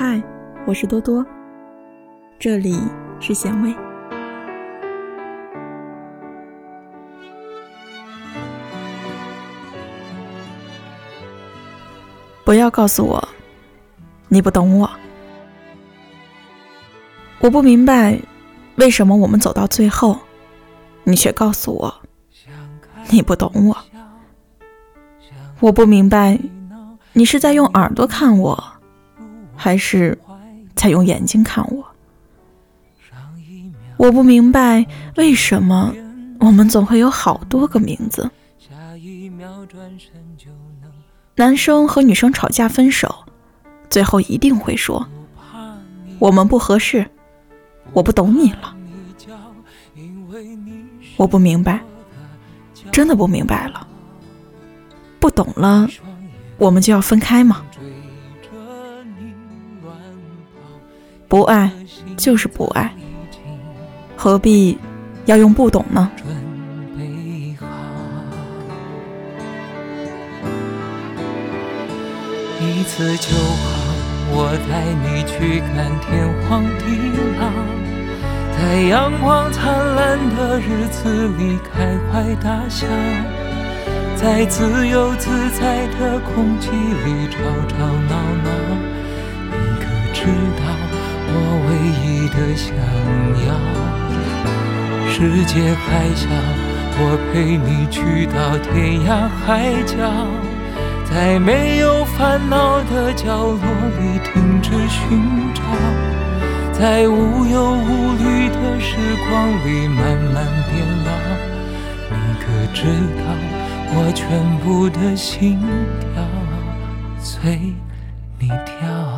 嗨，我是多多，这里是咸味。不要告诉我你不懂我，我不明白为什么我们走到最后，你却告诉我你不懂我。我不明白你是在用耳朵看我，还是在用眼睛看我。我不明白为什么我们总会有好多个名字。男生和女生吵架分手，最后一定会说：“我们不合适，我不懂你了。”我不明白，真的不明白了。不懂了，我们就要分开吗？不爱就是不爱，何必要用不懂呢？一次就好，我带你去看天荒地老，在阳光灿烂的日子里开怀大笑，在自由自在的空气里吵吵闹闹。你可知道的想要？世界还小，我陪你去到天涯海角。在没有烦恼的角落里停止寻找，在无忧无虑的时光里慢慢变老。你可知道我全部的心跳随你跳？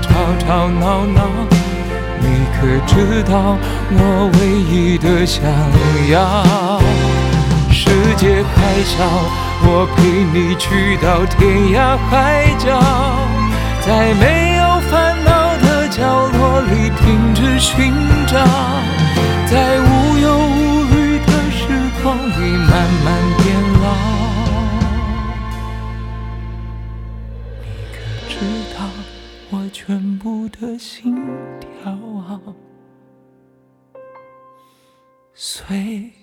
吵吵闹闹。你可知道我唯一的想要？世界还小，我陪你去到天涯海角，在没有烦恼的角落里停止寻找，心跳，随。